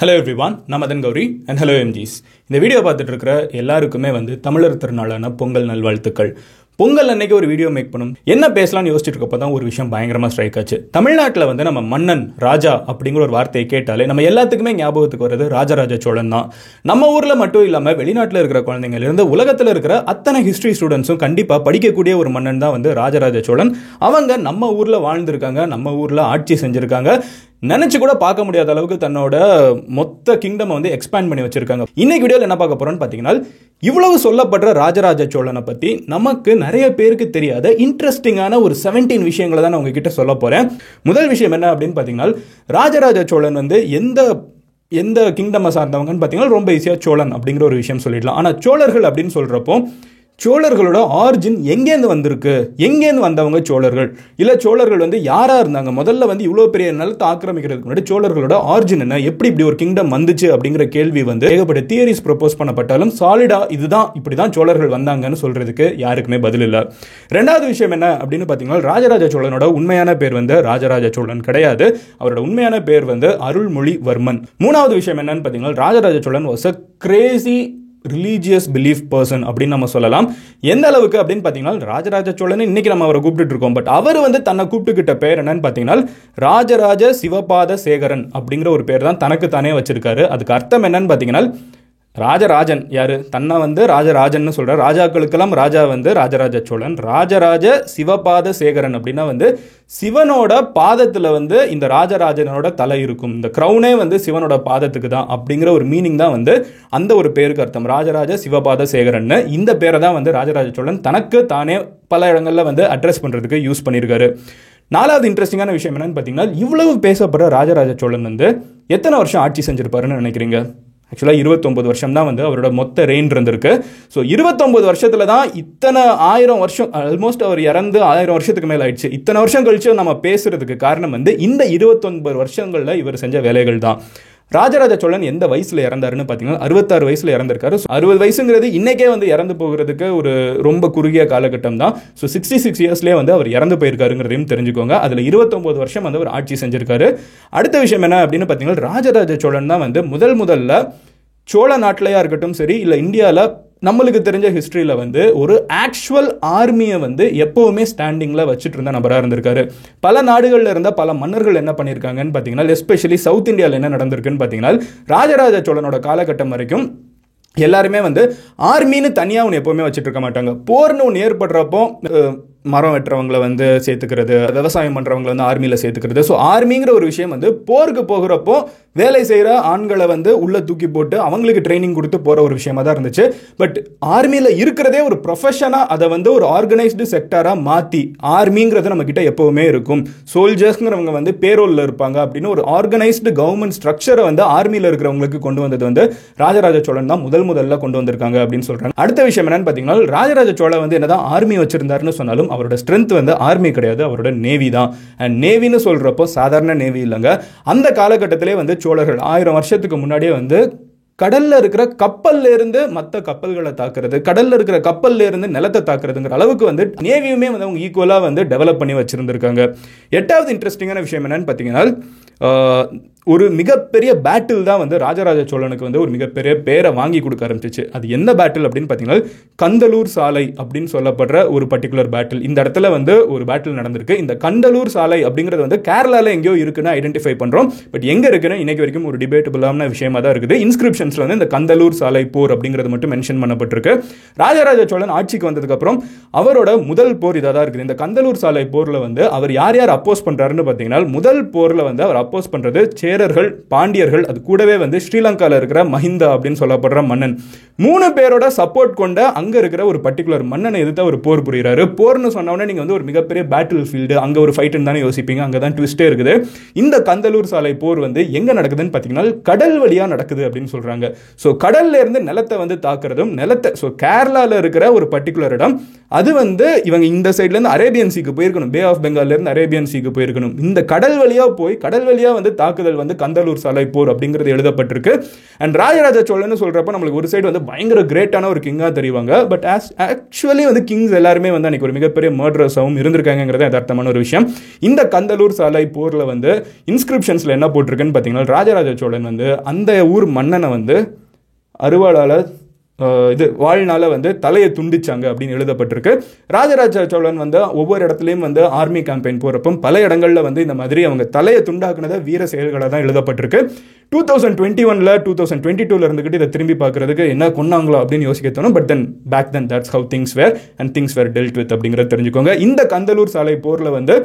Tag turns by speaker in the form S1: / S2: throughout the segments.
S1: Hello everyone நான் Madan Gowri and hello MGs இந்த video பார்த்துட்டு இருக்கிற எல்லாருக்குமே வந்து தமிழர் திருநாளான பொங்கல் நல்வாழ்த்துக்கள். பொங்கல் அன்னைக்கு ஒரு வீடியோ மேக் பண்ணும். என்ன பேசலாம்னு யோசிச்சுட்டு இருக்கப்போ தான் ஒரு விஷயம் பயங்கரமாக ஸ்ட்ரைக் ஆச்சு. தமிழ்நாட்டில் வந்து நம்ம மன்னன் ராஜா அப்படிங்கிற ஒரு வார்த்தையை கேட்டாலே நம்ம எல்லாத்துக்குமே ஞாபகத்துக்கு வருது ராஜராஜ சோழன் தான். நம்ம ஊரில் மட்டும் இல்லாமல் வெளிநாட்டில் இருக்கிற குழந்தைங்கள்ல இருந்து உலகத்தில் இருக்கிற அத்தனை ஹிஸ்ட்ரி ஸ்டூடெண்ட்ஸும் கண்டிப்பாக படிக்கக்கூடிய ஒரு மன்னன் தான் வந்து ராஜராஜ சோழன். அவங்க நம்ம ஊரில் வாழ்ந்திருக்காங்க நம்ம ஊரில் ஆட்சி செஞ்சுருக்காங்க. நினச்சி கூட பார்க்க முடியாத அளவுக்கு தன்னோட மொத்த கிங்டம் வந்து எக்ஸ்பேண்ட் பண்ணி வச்சிருக்காங்க. இன்னைக்கு வீடியோவில் என்ன பார்க்க போகிறோன்னு பார்த்தீங்கன்னா இவ்வளவு சொல்லப்படுற ராஜராஜ சோழனை பற்றி நமக்கு நிறைய பேருக்கு தெரியாத இன்ட்ரெஸ்டிங்கான ஒரு செவன்டீன் விஷயங்களை தான் நான் உங்ககிட்ட சொல்ல போகிறேன் முதல் விஷயம் என்ன அப்படின்னு பார்த்தீங்கன்னா ராஜராஜ சோழன் வந்து எந்த எந்த கிங்டமை சார்ந்தவங்கன்னு பார்த்தீங்கன்னா ரொம்ப ஈஸியாக சோழன் அப்படிங்கிற ஒரு விஷயம் சொல்லிடலாம். ஆனால் சோழர்கள் அப்படின்னு சொல்கிறப்போ சோழர்களோட ஆரிஜின் எங்கேருந்து வந்திருக்கு? எங்கேருந்து வந்தவங்க சோழர்கள்? இல்லை சோழர்கள் வந்து யாராக இருந்தாங்க? முதல்ல வந்து இவ்வளோ பெரிய நிலத்தை ஆக்கிரமிக்கிறதுக்கு முன்னாடி சோழர்களோட ஆரிஜின் என்ன? எப்படி இப்படி ஒரு கிங்டம் வந்துச்சு அப்படிங்கிற கேள்வி வந்து ஏகப்பட்ட தியரிஸ் ப்ரொப்போஸ் பண்ணப்பட்டாலும் சாலிடா இதுதான் இப்படி தான் சோழர்கள் வந்தாங்கன்னு சொல்கிறதுக்கு யாருக்குமே பதில் இல்லை. ரெண்டாவது விஷயம் என்ன அப்படின்னு பார்த்தீங்கன்னா ராஜராஜ சோழனோட உண்மையான பேர் வந்து ராஜராஜ சோழன் கிடையாது. அவரோட உண்மையான பேர் வந்து அருள்மொழிவர்மன். மூணாவது விஷயம் என்னன்னு பார்த்தீங்கன்னா Rajaraja Cholan was a crazy religious belief person அப்படின்னு நம்ம சொல்லலாம். எந்த அளவுக்கு அப்படின்னு பார்த்தீங்கன்னா ராஜராஜ சோழன் இன்னைக்கு நம்ம அவரை கூப்பிட்டு இருக்கோம். பட் அவர் வந்து தன்னை கூப்பிட்டுக்கிட்ட பேர் என்னன்னு பார்த்தீங்கன்னா ராஜராஜ சிவபாத சேகரன் அப்படிங்கிற ஒரு பேர் தான் தனக்கு தானே வச்சிருக்காரு. அதுக்கு அர்த்தம் என்னன்னு பார்த்தீங்கன்னா ராஜராஜன் யாரு? தன்னை வந்து ராஜராஜன் சொல்ற ராஜாக்களுக்கெல்லாம் ராஜா வந்து ராஜராஜ சோழன். ராஜராஜ சிவபாத சேகரன் அப்படின்னா வந்து சிவனோட பாதத்துல வந்து இந்த ராஜராஜனோட தலை இருக்கும். இந்த க்ரௌனே வந்து சிவனோட பாதத்துக்கு தான் அப்படிங்கிற ஒரு மீனிங் தான் வந்து அந்த ஒரு பேருக்கு அர்த்தம். ராஜராஜ சிவபாத சேகரன் இந்த பேரை தான் வந்து ராஜராஜ சோழன் தனக்கு தானே பல இடங்கள்ல வந்து அட்ரஸ் பண்றதுக்கு யூஸ் பண்ணியிருக்காரு நாலாவது இன்ட்ரெஸ்டிங்கான விஷயம் என்னன்னு பார்த்தீங்கன்னா இவ்வளவு பேசப்படுற ராஜராஜ சோழன் வந்து எத்தனை வருஷம் ஆட்சி செஞ்சிருப்பாருன்னு நினைக்கிறீங்க? ஆக்சுவலாக இருபத்தொம்பது வருஷம் தான் வந்து அவரோட மொத்த ரெயின் இருந்திருக்கு. ஸோ இருபத்தொம்பது வருஷத்துல தான் இத்தனை ஆயிரம் வருஷம் ஆல்மோஸ்ட் அவர் இறந்து ஆயிரம் வருஷத்துக்கு மேலே ஆயிடுச்சு. இத்தனை வருஷம் கழிச்சு நம்ம பேசுறதுக்கு காரணம் வந்து இந்த இருபத்தொன்பது வருஷங்களில் இவர் செஞ்ச வேலைகள் தான். ராஜராஜ சோழன் எந்த வயசுல இறந்தாருன்னு பார்த்தீங்கன்னா அறுபத்தாறு வயசுல இறந்திருக்காரு. அறுபது வயசுங்கிறது இன்னைக்கே வந்து இறந்து போகிறதுக்கு ஒரு ரொம்ப குறுகிய காலகட்டம் தான். ஸோ சிக்ஸ்டி சிக்ஸ் இயர்ஸ்லேயே வந்து அவர் இறந்து போயிருக்காருங்கிறதையும் தெரிஞ்சுக்கோங்க. அதில் இருபத்தொம்போது வருஷம் வந்து அவர் ஆட்சி செஞ்சிருக்காரு. அடுத்த விஷயம் என்ன அப்படின்னு பார்த்தீங்கன்னா ராஜராஜ சோழன் தான் வந்து முதல் முதல்ல சோழ நாட்டிலையா இருக்கட்டும் சரி இல்லை இந்தியாவில் நம்மளுக்கு தெரிஞ்ச ஹிஸ்ட்ரியில் வந்து ஒரு ஆக்சுவல் ஆர்மியை வந்து எப்போவுமே ஸ்டாண்டிங்கில் வச்சுட்டு இருந்த நபராக இருந்திருக்காரு. பல நாடுகளில் இருந்த பல மன்னர்கள் என்ன பண்ணியிருக்காங்கன்னு பார்த்தீங்கன்னா எஸ்பெஷலி சவுத் இந்தியாவில் என்ன நடந்திருக்குன்னு பார்த்தீங்கன்னா ராஜராஜ சோழனோட காலகட்டம் வரைக்கும் எல்லாருமே வந்து ஆர்மின்னு தனியாக ஒன்று எப்போவுமே வச்சுட்டு இருக்க மாட்டாங்க. போர்னு ஒன்று ஏற்படுறப்போ மரம் வெட்டுறவங்களை வந்து சேர்த்துக்கிறது விவசாயம் பண்ணுறவங்களை வந்து ஆர்மியில் சேர்த்துக்கிறது. ஸோ ஆர்மிங்கிற ஒரு விஷயம் வந்து போருக்கு போகிறப்போ வேலை செய்கிற ஆண்களை வந்து உள்ளே தூக்கி போட்டு அவங்களுக்கு ட்ரைனிங் கொடுத்து போகிற ஒரு விஷயமா தான் இருந்துச்சு. பட் ஆர்மியில் இருக்கிறதே ஒரு ப்ரொஃபஷனாக அதை வந்து ஒரு ஆர்கனைஸ்டு செக்டராக மாற்றி ஆர்மிங்கிறது நம்மக்கிட்ட எப்போவுமே இருக்கும். சோல்ஜர்ஸ்ங்கிறவங்க வந்து பேரோலில் இருப்பாங்க அப்படின்னு ஒரு ஆர்கனைஸ்டு கவர்மெண்ட் ஸ்ட்ரக்சரை வந்து ஆர்மியில் இருக்கிறவங்களுக்கு கொண்டு வந்தது வந்து ராஜராஜ சோழன் தான் முதல் முதல்ல கொண்டு வந்திருக்காங்க அப்படின்னு சொல்கிறாங்க அடுத்த விஷயம் என்னன்னு பார்த்தீங்கன்னா ராஜராஜ சோழன் வந்து என்னதான் ஆர்மி வச்சிருந்தாருன்னு சொன்னாலும் அவரோட ஸ்ட்ரென்த் வந்து ஆர்மி கிடையாது அவரோட நேவி தான். அண்ட் நேவின்னு சொல்கிறப்போ சாதாரண நேவி இல்லைங்க. அந்த காலகட்டத்திலே வந்து சோழர்கள் ஆயிரம் வருஷத்துக்கு முன்னாடியே வந்து கடல்ல இருக்கிற கப்பல்ல இருந்து மற்ற கப்பல்களை தாக்குறது கடல்ல இருக்கிற கப்பல்ல இருந்து நிலத்தை தாக்குறதுங்கிற அளவுக்கு வந்து நேவியுமே வந்து அவங்க ஈக்குவலா வந்து டெவலப் பண்ணி வச்சிருந்திருக்காங்க. எட்டாவது இன்ட்ரெஸ்டிங்கான விஷயம் என்னன்னு பார்த்தீங்கன்னா ஒரு மிகப்பெரிய பேட்டில் தான் வந்து ராஜராஜ சோழனுக்கு வந்து ஒரு மிகப்பெரிய பேரை வாங்கி கொடுக்க ஆரம்பிச்சிச்சு. அது என்ன பேட்டில் அப்படின்னு பார்த்தீங்கன்னா கந்தலூர் சாலை அப்படின்னு சொல்லப்படுற ஒரு பர்டிகுலர் பேட்டில் இந்த இடத்துல வந்து ஒரு பேட்டில் நடந்திருக்கு. இந்த கந்தலூர் சாலை அப்படிங்கிறது வந்து கேரளாவில் எங்கேயோ இருக்குன்னு ஐடென்டிஃபை பண்ணுறோம் பட் எங்கே இருக்குன்னு இன்னைக்கு வரைக்கும் ஒரு டிபேட்டபுளான விஷயமா தான் இருக்குது. இன்ஸ்கிரிப்ஷன்ஸில் வந்து இந்த கந்தலூர் சாலை போர் அப்படிங்கிறது மட்டும் மென்ஷன் பண்ணப்பட்டிருக்கு. ராஜராஜ சோழன் ஆட்சிக்கு வந்ததுக்கப்புறம் அவரோட முதல் போர் இதாக தான் இருக்குது. இந்த கந்தலூர் சாலை போரில் வந்து அவர் யார் யார் அப்போஸ் பண்ணுறாருன்னு பார்த்தீங்கன்னா முதல் போரில் வந்து அவர் அப்போஸ் பண்ணுறது சேரர்கள் பாண்டியர்கள் அது கூடவே வந்து ஸ்ரீலங்காவில் இருக்கிற மஹிந்தா அப்படின்னு சொல்லப்படுற மன்னன். மூணு பேரோட சப்போர்ட் கொண்ட அங்கே இருக்கிற ஒரு பர்டிகுலர் மன்னனை எதிர்த்து அவர் போர் புரிகிறாரு போர்னு சொன்னோடனே நீங்கள் வந்து ஒரு மிகப்பெரிய பேட்டில் ஃபீல்டு அங்கே ஒரு ஃபைட்டுன்னு தானே யோசிப்பீங்க. அங்கே தான் ட்விஸ்டே இருக்குது. இந்த கந்தலூர் சாலை போர் வந்து எங்கே நடக்குதுன்னு பார்த்தீங்கன்னா கடல் வழியாக நடக்குது அப்படின்னு சொல்கிறாங்க சொல்கிறாங்க ஸோ கடல்ல இருந்து நிலத்தை வந்து தாக்குறதும் நிலத்தை ஸோ கேரளாவில் இருக்கிற ஒரு பர்டிகுலர் இடம். அது வந்து இவங்க இந்த சைட்லேருந்து அரேபியன் சீக்கு போயிருக்கணும். பே ஆஃப் பெங்கால்லேருந்து அரேபியன் சீக்கு போயிருக்கணும். இந்த கடல் வழியாக போய் கடல் வழியாக வந்து தாக்குதல் வந்து கந்தலூர் சாலை போர் அப்படிங்கிறது எழுதப்பட்டிருக்கு. அண்ட் ராஜராஜ சோழன்னு சொல்கிறப்ப நம்மளுக்கு ஒரு சைடு வந்து பயங்கர கிரேட்டான ஒரு கிங்காக தெரிவாங்க. பட் ஆஸ் ஆக்சுவலி வந்து கிங்ஸ் எல்லாருமே வந்து அன்றைக்கி ஒரு மிகப்பெரிய மர்டரஸாகவும் இருந்திருக்காங்கிறது யதார்த்தமான ஒரு விஷயம். இந்த கந்தலூர் சாலை போரில் வந்து இன்ஸ்கிரிப்ஷன்ஸில் என்ன போட்டிருக்குன்னு பார்த்தீங்கன்னா ராஜராஜ சோழன் வந்து அந்த ஊர் மன்னனை வந்து வந்து அருவாளால் இது வாழ்நாள வந்து தலையை துண்டிச்சாங்க அப்படின்னு எழுதப்பட்டிருக்கு. ராஜராஜ சோழன் வந்து ஒவ்வொரு இடத்துலையும் வந்து ஆர்மி கேம்பெயின் போகிறப்போ பல இடங்களில் வந்து இந்த மாதிரி அவங்க தலையை துண்டாக்குனதை வீர செயல்களாக தான் எழுதப்பட்டிருக்கு. டூ தௌசண்ட் டுவெண்ட்டி ஒனில் டூ தௌசண்ட் டுவெண்ட்டி டூவில் இருந்துக்கிட்டு இதை திரும்பி பார்க்குறதுக்கு என்ன கொண்டாங்களோ அப்படின்னு யோசிக்க தோணும். But then back then that's how things were and things were dealt with அப்படிங்கிறத தெரிஞ்சுக்கோங்க. இந்த கந்தலூர் சாலை போரில் வந்து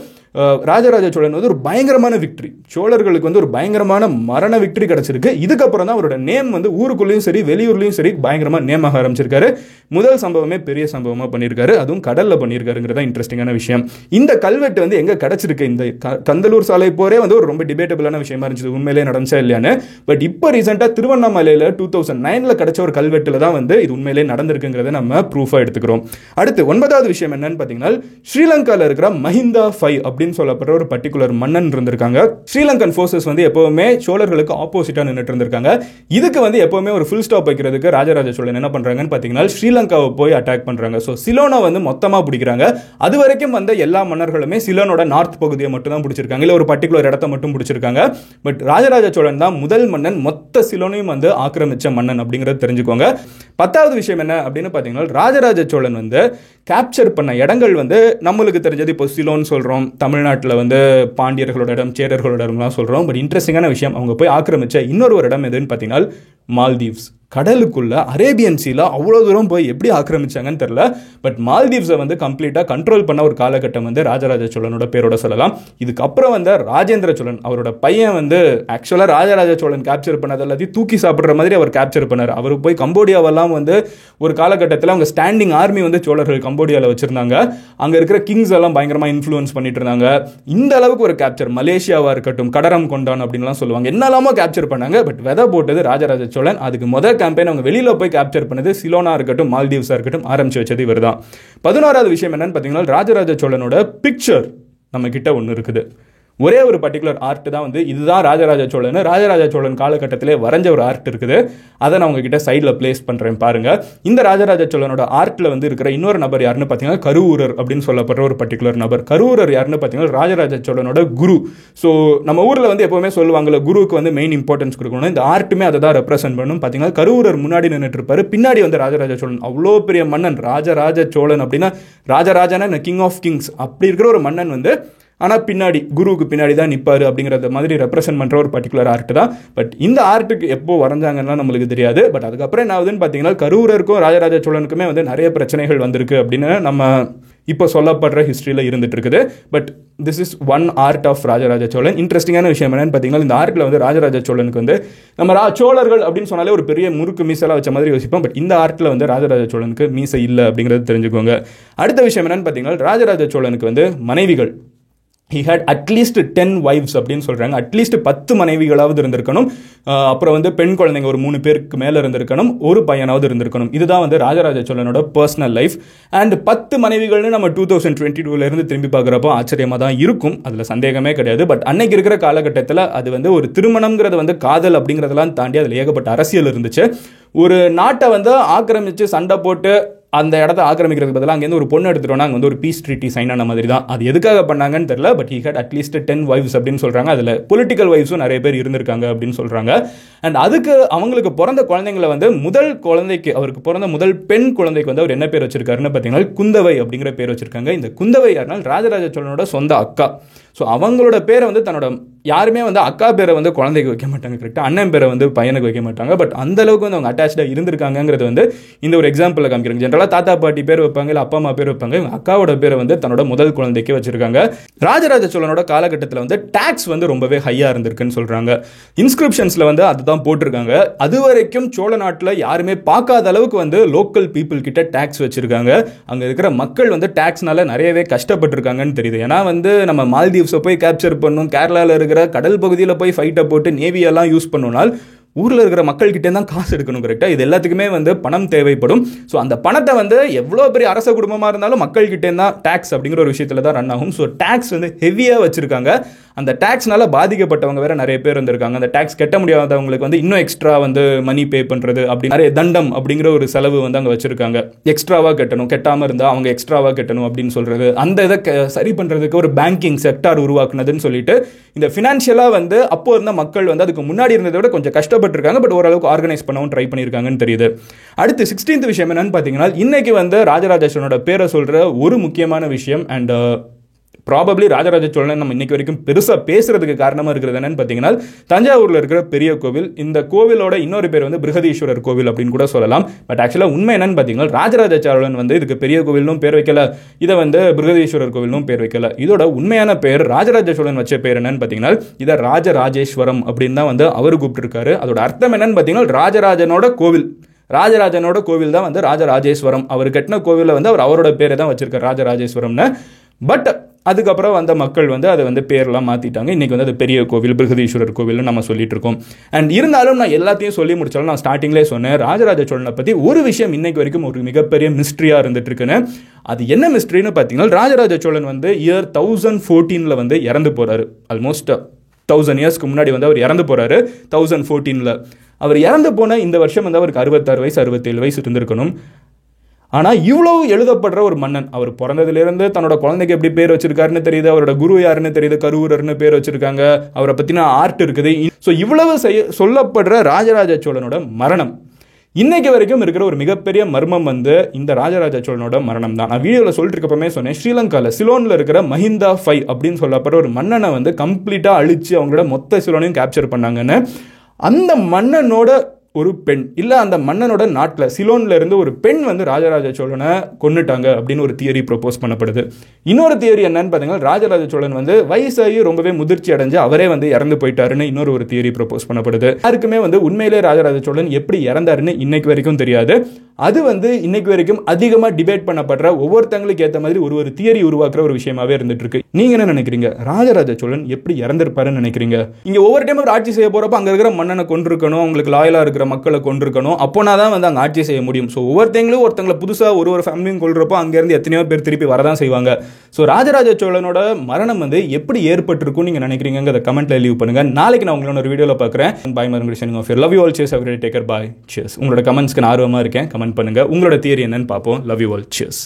S1: ராஜராஜ சோழன் வந்து ஒரு பயங்கரமான விக்ட்ரி சோழர்களுக்கு வந்து ஒரு பயங்கரமான மரண விக்ட்ரி கிடச்சிருக்கு. இதுக்கப்புறம் தான் அவரோட நேம் வந்து ஊருக்குள்ளேயும் சரி வெளியூர்லேயும் சரி பயங்கரமாக நேம் ஆக ஆரம்பிச்சிருக்காரு. முதல் சம்பவமே பெரிய சம்பவமாக பண்ணியிருக்காரு. அதுவும் கடலில் பண்ணியிருக்காருங்கிறதா இன்ட்ரெஸ்டிங்கான விஷயம். இந்த கல்வெட்டு வந்து எங்கே கிடச்சிருக்கு? இந்த கந்தலூர் சாலை போரே வந்து ஒரு ரொம்ப டிபேட்டபிளான விஷயமா இருந்துச்சு. உண்மையிலே நடந்துச்சா இல்லையான்னு. பட் இப்போ ரீசெண்டாக திருவண்ணாமலையில் டூ தௌசண்ட் நைனில் கிடைச்ச ஒரு கல்வெட்டில் தான் வந்து இது உண்மையிலே நடந்திருக்குங்கிறத நம்ம ப்ரூஃபாக எடுத்துக்கிறோம். அடுத்து ஒன்பதாவது விஷயம் என்னன்னு பார்த்தீங்கன்னா ஸ்ரீலங்காவில் இருக்கிற மஹிந்தா ஃபைவ் அப்படின்னு சொல்லப்படுற ஒரு பர்டிகுலர் மன்னன் இருந்திருக்காங்க. ஸ்ரீலங்கன் ஃபோர்ஸஸ் வந்து எப்போவுமே சோழர்களுக்கு ஆப்போசிட்டாக நின்றுட்டு இருந்திருக்காங்க. இதுக்கு வந்து எப்போவுமே ஒரு ஃபுல் ஸ்டாப் வைக்கிறதுக்கு ராஜராஜ சோழன் என்ன பண்ணுறாங்கன்னு பார்த்தீங்கன்னா ஸ்ரீலங்காவை போய் அட்டாக் பண்ணுறாங்க ஸோ சிலோனை வந்து மொத்தமாக பிடிக்கிறாங்க. அது வரைக்கும் வந்த எல்லா மன்னர்களுமே சிலோனோட நார்த் பகுதியை மட்டும் தான் பிடிச்சிருக்காங்க. இல்லை ஒரு பர்டிகுலர் இடத்த மட்டும் பிடிச்சிருக்காங்க. பட் ராஜராஜ சோழன் தான் முதல் மன்னன் மொத்த சிலோனையும் வந்து ஆக்கிரமிச்ச மன்னன் அப்படிங்கிறத தெரிஞ்சுக்கோங்க. பத்தாவது விஷயம் என்ன அப்படின்னு பார்த்தீங்கன்னா ராஜராஜ சோழன் வந்து கேப்சர் பண்ண இடங்கள் வந்து நம்மளுக்கு தெரிஞ்சது இப்போ சிலோன்னு சொல்கிறோம் தமிழ்நாட்டில் வந்து பாண்டியர்களோட இடம் சேரர்களோட இடம்லாம் சொல்கிறோம் பட் இன்ட்ரெஸ்டிங்கான விஷயம் அவங்க போய் ஆக்கிரமிச்ச இன்னொரு ஒரு இடம் எதுன்னு பார்த்தீங்கன்னா மால்தீவ்ஸ். கடலுக்குள்ள அரேபியன் சீல அவ்வளோ தூரம் போய் எப்படி ஆக்கிரமிச்சாங்கன்னு தெரில பட் மால்தீவ்ஸை வந்து கம்ப்ளீட்டாக கண்ட்ரோல் பண்ண ஒரு காலகட்டம் வந்து ராஜராஜ சோழனோட பேரோட சொல்லலாம். இதுக்கப்புறம் வந்து ராஜேந்திர சோழன் அவரோட பையன் வந்து ஆக்சுவலாக ராஜராஜ சோழன் கேப்சர் பண்ணது எல்லாத்தையும் தூக்கி சாப்பிட்ற மாதிரி அவர் கேப்சர் பண்ணார். அவர் போய் கம்போடியாவெல்லாம் வந்து ஒரு காலகட்டத்தில் அவங்க ஸ்டாண்டிங் ஆர்மி வந்து சோழர்கள் கம்போடியாவில் வச்சுருந்தாங்க. அங்கே இருக்கிற கிங்ஸ் எல்லாம் பயங்கரமாக இன்ஃப்ளூயன்ஸ் பண்ணிட்டு இருந்தாங்க. இந்த அளவுக்கு ஒரு கேப்சர் மலேசியாவாக இருக்கட்டும் கடரம் கொண்டான் அப்படின்லாம் சொல்லுவாங்க. என்னெல்லாமோ கேப்சர் பண்ணாங்க. பட் வெதை போட்டது ராஜராஜ சோழன். அதுக்கு முதல் கேம்பெயின் அவங்க வெளியில் போய் கேப்சர் பண்ணது சிலோனா இருக்கட்டும் மால்தீவ்ஸாக இருக்கட்டும் ஆரம்பிச்சு வச்சது இவர் தான் பதினோராவது விஷயம் என்னன்னு பார்த்தீங்கன்னா ராஜராஜ சோழனோட பிக்சர் நம்ம கிட்ட ஒன்று இருக்குது. ஒரே ஒரு பர்டிகுலர் ஆர்ட் தான் வந்து இதுதான் ராஜராஜ சோழன் ராஜராஜ சோழன் காலகட்டத்திலே வரைஞ்ச ஒரு ஆர்ட் இருக்குது. அதை நான் உங்ககிட்ட சைடில் பிளேஸ் பண்ணுறேன் பாருங்கள் இந்த ராஜராஜ சோழனோட ஆர்ட்டில் வந்து இருக்கிற இன்னொரு நபர் யாருன்னு பார்த்தீங்கன்னா கருவூரர் அப்படின்னு சொல்லப்படுற ஒரு பர்டிகுலர் நபர். கருவூரர் யாருன்னு பார்த்தீங்கன்னா ராஜராஜ சோழனோட குரு. ஸோ நம்ம ஊரில் வந்து எப்போவுமே சொல்லுவாங்கல்ல குருவுக்கு வந்து மெயின் இம்பார்ட்டன்ஸ் கொடுக்கணும் இந்த ஆர்ட்டுமே அதை தான் ரெப்ரசென்ட் பண்ணும் பார்த்தீங்கன்னா கருவூரர் முன்னாடி நின்றுட்டு இருப்பார் பின்னாடி வந்து ராஜராஜ சோழன். அவ்வளோ பெரிய மன்னன். ராஜராஜ சோழன் அப்படின்னா ராஜராஜன கிங் ஆஃப் கிங்ஸ் அப்படி இருக்கிற ஒரு மன்னன் வந்து ஆனால் பின்னாடி குருவுக்கு பின்னாடி தான் நிற்பார் அப்படிங்கிறத மாதிரி ரெப்ரசென்ட் பண்ணுற ஒரு பர்டிகுலர் ஆர்ட் தான். பட் இந்த ஆர்ட்டுக்கு எப்போ வரைஞ்சாங்கன்னா நம்மளுக்கு தெரியாது. பட் அதுக்கப்புறம் என்ன ஆகுதுன்னு பார்த்தீங்கன்னா கரூரருக்கும் ராஜராஜ சோழனுக்குமே வந்து நிறைய பிரச்சனைகள் வந்திருக்கு அப்படின்னு நம்ம இப்போ சொல்லப்படுற ஹிஸ்ட்ரியில் இருந்துட்டு இருக்குது. But this is one part of Rajaraja Cholan. இன்ட்ரெஸ்டிங்கான விஷயம் என்னன்னு பார்த்தீங்கன்னா இந்த ஆர்ட்டில் வந்து ராஜராஜ சோழனுக்கு வந்து நம்ம ரா சோழர்கள் அப்படின்னு சொன்னாலே ஒரு பெரிய முறுக்கு மீசெல்லாம் வச்ச மாதிரி யோசிப்போம். பட் இந்த ஆர்ட்டில் வந்து ராஜராஜ சோழனுக்கு மீசை இல்லை அப்படிங்கிறது தெரிஞ்சுக்கோங்க. அடுத்த விஷயம் என்னென்னு பார்த்தீங்கன்னா ராஜராஜ சோழனுக்கு வந்து மனைவிகள். He had at least ten wives அப்படின்னு சொல்கிறாங்க அட்லீஸ்ட் பத்து மனைவிகளாவது இருந்திருக்கணும். அப்புறம் வந்து பெண் குழந்தைங்க ஒரு மூணு பேருக்கு மேலே இருந்திருக்கணும். ஒரு பையனாவது இருந்திருக்கணும். இதுதான் வந்து ராஜராஜ சோழனோட பர்சனல் லைஃப் அண்ட் பத்து மனைவிகள்னு நம்ம டூ தௌசண்ட் டுவெண்ட்டி டூலேருந்து திரும்பி பார்க்குறப்போ ஆச்சரியமாக தான் இருக்கும். அதில் சந்தேகமே கிடையாது. பட் அன்னைக்கு இருக்கிற காலகட்டத்தில் அது வந்து ஒரு திருமணங்கிறது வந்து காதல் அப்படிங்கிறதெல்லாம் தாண்டி அதில் ஏகப்பட்ட அரசியல் இருந்துச்சு. ஒரு நாட்டை வந்து ஆக்கிரமித்து சண்டை போட்டு அந்த இடத்த ஆக்கிரமிக்கிறதுக்கு பதிலாக அங்கேருந்து ஒரு பொண்ணு எடுத்துட்டோம்னா அங்கே வந்து ஒரு பீஸ் ட்ரீட்டி சைன் ஆன மாதிரி தான் அது எதுக்காக பண்ணாங்கன்னு தெரியல but he had at least ten wives அப்படின்னு சொல்கிறாங்க அதில் பொலிட்டிக்கல் வைஃப்ஸும் நிறைய பேர் இருந்திருக்காங்க அப்படின்னு சொல்கிறாங்க அண்ட் அதுக்கு அவங்களுக்கு பிறந்த குழந்தைங்களை வந்து முதல் குழந்தைக்கு அவருக்கு பிறந்த முதல் பெண் குழந்தைக்கு வந்து அவர் என்ன பேர் வச்சிருக்காருன்னு பார்த்தீங்கன்னா குந்தவை அப்படிங்கிற பேர் வச்சிருக்காங்க. இந்த குந்தவை யாருனால் ராஜராஜ சோழனோட சொந்த அக்கா. ஸோ அவங்களோட பேரை வந்து தன்னோட யாருமே வந்து அக்கா பேரை வந்து குழந்தைக்கு வைக்க மாட்டாங்க கரெக்டாக அண்ணன் பேரை வந்து பையனுக்கு வைக்க மாட்டாங்க. பட் அந்த அளவுக்கு வந்து அவங்க அட்டாச்சாக இருந்திருக்காங்கிறது வந்து இந்த ஒரு எக்ஸாம்பிளில் காமிக்கிறாங்க. ஜென்ரலாக தாத்தா பாட்டி பேர் வைப்பாங்க இல்லை அப்பா அம்மா பேர் வைப்பாங்க. இவங்க அக்காவோட பேரை வந்து தன்னோட முதல் குழந்தைக்கு வச்சிருக்காங்க. ராஜராஜ சோழனோட காலகட்டத்தில் வந்து டேக்ஸ் வந்து ரொம்பவே ஹையாக இருந்திருக்குன்னு சொல்கிறாங்க இன்ஸ்கிரிப்ஷன்ஸில் வந்து அதுதான் போட்டிருக்காங்க. அது வரைக்கும் சோழ நாட்டில் யாருமே பார்க்காத அளவுக்கு வந்து லோக்கல் பீப்புள் கிட்ட டேக்ஸ் வச்சிருக்காங்க. அங்கே இருக்கிற மக்கள் வந்து டேக்ஸ்னால நிறையவே கஷ்டப்பட்டிருக்காங்கன்னு தெரியுது. ஏன்னா வந்து நம்ம மால்தீவ்ஸை போய் கேப்சர் பண்ணும் கேரளாவில் இருக்கிற கடல் பகுதியில் போய் ஃபைட்டை போட்டு நேவியெல்லாம் யூஸ் பண்ணோம்னால் ஊரில் இருக்கிற மக்கள்கிட்டே தான் காசு எடுக்கணும் கரெக்டாக இது எல்லாத்துக்குமே வந்து பணம் தேவைப்படும். ஸோ அந்த பணத்தை வந்து எவ்வளோ பெரிய அரச குடும்பமாக இருந்தாலும் மக்கள்கிட்டே தான் டேக்ஸ் அப்படிங்கிற ஒரு விஷயத்தில் தான் ரன் ஆகும். ஸோ டேக்ஸ் வந்து ஹெவியாக வச்சுருக்காங்க. அந்த டேக்ஸ்னால பாதிக்கப்பட்டவங்க வேற நிறைய பேர் வந்திருக்காங்க. அந்த டேக்ஸ் கட்ட முடியாதவங்களுக்கு வந்து இன்னும் எக்ஸ்ட்ரா வந்து மணி பே பண்ணுறது அப்படி நிறைய தண்டம் அப்படிங்கிற ஒரு செலவு வந்து அங்கே வச்சிருக்காங்க. எக்ஸ்ட்ராவாக கட்டணும். கட்டாமல் இருந்தால் அவங்க எக்ஸ்ட்ராவாக கட்டணும் அப்படின்னு சொல்கிறது அந்த இதை க- சரி பண்ணுறதுக்கு ஒரு பேங்கிங் செக்டார் உருவாக்குனதுன்னு சொல்லிட்டு இந்த ஃபினான்ஷியலாக வந்து அப்போ இருந்த மக்கள் வந்து அதுக்கு முன்னாடி இருந்ததை விட கொஞ்சம் கஷ்டப்பட்டிருக்காங்க. பட் ஓரளவுக்கு ஆர்கனைஸ் பண்ணவும் ட்ரை பண்ணியிருக்காங்கன்னு தெரியுது. அடுத்து சிக்ஸ்டீன்த் விஷயம் என்னன்னு பார்த்தீங்கன்னா இன்னைக்கு வந்து ராஜராஜேஸ்வரனோட பேரை சொல்கிற ஒரு முக்கியமான விஷயம் அண்ட் ப்ராபப்ளி ராஜராஜ சோழன் நம்ம இன்னைக்கு வரைக்கும் பெருசாக பேசுறதுக்கு காரணமாக இருக்கிறது என்னன்னு பார்த்தீங்கன்னா தஞ்சாவூரில் இருக்கிற பெரிய கோவில் இந்த கோவிலோட இன்னொரு பேர் வந்து பிருகதீஸ்வரர் கோவில் அப்படின்னு கூட சொல்லலாம். பட் ஆக்சுவலாக உண்மை என்னன்னு பார்த்தீங்கன்னா ராஜராஜ சோழன் வந்து இதுக்கு பெரிய கோவிலும் பேர் வைக்கல. இதை வந்து பிருகதீஸ்வரர் கோவிலும் பேர் வைக்கல. இதோட உண்மையான பேர் ராஜராஜ சோழன் வச்ச பேர் என்னன்னு பார்த்தீங்கன்னா இதை ராஜராஜேஸ்வரம் அப்படின்னு தான் வந்து அவர் கூப்பிட்டுருக்காரு. அதோட அர்த்தம் என்னன்னு பார்த்தீங்கன்னா ராஜராஜனோட கோவில். ராஜராஜனோட கோவில் தான் வந்து ராஜராஜேஸ்வரம். அவர் கட்டின கோவிலில் வந்து அவர் அவரோட பேரை தான் வச்சிருக்கார் ராஜராஜேஸ்வரம்னு. பட் அதுக்கப்புறம் வந்த மக்கள் வந்து அதை வந்து பேரெலாம் மாற்றிட்டாங்க இன்றைக்கி வந்து அது பெரிய கோவில் பிருகதீஸ்வரர் கோவில்னு நம்ம சொல்லிட்டு இருக்கோம். அண்ட் இருந்தாலும் நான் எல்லாத்தையும் சொல்லி முடிச்சாலும் நான் ஸ்டார்டிங்லேயே சொன்னேன். ராஜராஜ சோழனை பற்றி ஒரு விஷயம் இன்னைக்கு வரைக்கும் ஒரு மிகப்பெரிய மிஸ்ட்ரியாக இருந்துட்டு இருக்குன்னு அது என்ன மிஸ்ட்ரின்னு பார்த்தீங்கன்னா ராஜராஜ சோழன் வந்து இயர் தௌசண்ட் ஃபோர்டீனில் வந்து இறந்து போகிறாரு ஆல்மோஸ்ட் தௌசண்ட் இயர்ஸ்க்கு முன்னாடி வந்து அவர் இறந்து போகிறாரு தௌசண்ட் ஃபோர்டீனில் அவர் இறந்து போன இந்த வருஷம் வந்து அவருக்கு அறுபத்தாறு வயசு அறுபத்தேழு வயசு இருந்திருக்கணும். ஆனால் இவ்வளவு எழுதப்படுற ஒரு மன்னன் அவர் பிறந்ததுலேருந்து தன்னோட குழந்தைக்கு எப்படி பேர் வச்சிருக்காருன்னு தெரியுது அவரோட குரு யாருன்னு தெரியுது கருவூரர்னு பேர் வச்சிருக்காங்க அவரை பற்றின ஆர்ட் இருக்குது. ஸோ இவ்வளவு செய்ய சொல்லப்படுற ராஜராஜ சோழனோட மரணம். இன்னைக்கு வரைக்கும் இருக்கிற ஒரு மிகப்பெரிய மர்மம் வந்து இந்த ராஜராஜ சோழனோட மரணம் தான். நான் வீடியோவில் சொல்லிட்டு இருக்கப்பமே சொன்னேன் ஸ்ரீலங்காவில் சிலோனில் இருக்கிற மஹிந்தா ஃபை அப்படின்னு சொல்லப்படுற ஒரு மன்னனை வந்து கம்ப்ளீட்டாக அழித்து அவங்களோட மொத்த சிலோனையும் கேப்சர் பண்ணாங்கன்னு. அந்த மன்னனோட ஒரு பெண். இல்லை அந்த மன்னனோட நாட்டில் சிலோனில் இருந்து ஒரு பெண் வந்து ராஜராஜ சோழனை கொன்னுட்டாங்க அப்படின்னு ஒரு தியரி ப்ரொபோஸ் பண்ணப்படுது. இன்னொரு தியரி என்னன்னு பார்த்தீங்கன்னா ராஜராஜ சோழன் வந்து வயசாகி ரொம்பவே முதிர்ச்சி அடைஞ்சு அவரே வந்து இறந்து போயிட்டாருன்னு இன்னொரு ஒரு தியரி ப்ரொப்போஸ் பண்ணப்படுது. யாருக்குமே வந்து உண்மையிலே ராஜராஜ சோழன் எப்படி இறந்தாருன்னு இன்னைக்கு வரைக்கும் தெரியாது. அது வந்து இன்னைக்கு வரைக்கும் அதிகமாக டிபேட் பண்ணப்படுற ஒவ்வொருத்தங்களுக்கு ஏற்ற மாதிரி ஒரு ஒரு தியரி உருவாக்குற ஒரு விஷயமாவே இருந்துட்டு இருக்கு நீங்க என்ன நினைக்கிறீங்க? ராஜராஜ சோழன் எப்படி இறந்திருப்பாருன்னு நினைக்கிறீங்க? இங்க ஒவ்வொரு டைம் ஒரு ஆட்சி செய்ய போறப்ப அங்க இருக்கிற மன்னனை கொண்டிருக்கணும் அவங்களுக்கு லாயலா இருக்கிற மக்களை கொண்டிருக்கணும் அப்போனா தான் வந்து அங்கே ஆட்சி செய்ய முடியும். ஸோ ஒவ்வொருத்தங்களும் ஒருத்தங்களை புதுசாக ஒரு ஒரு ஃபேமிலியும் கொள்றப்போ அங்கேருந்து எத்தனையோ பேர் திருப்பி வரதான் செய்வாங்க. ஸோ ராஜராஜ சோழனோட மரணம் வந்து எப்படி ஏற்பட்டிருக்கும் நீங்க நினைக்கிறீங்க கமெண்ட்ல லீவ் பண்ணுங்கள் நாளைக்கு நான் உங்களோட ஒரு வீடியோவில் பார்க்குறேன். பாய் மருங்கடிஷன் ஆஃப் லவ் யூ ஆல் சேஸ் அவர் டேக்கர் பாய் சேஸ் உங்களோட கமெண்ட்ஸ்க்கு நான் ஆர்வமாக இருக்கேன். கமெண்ட் பண்ணுங்க. உங்களோட தியரி என்னன்னு பார்ப்போம். Love you all chase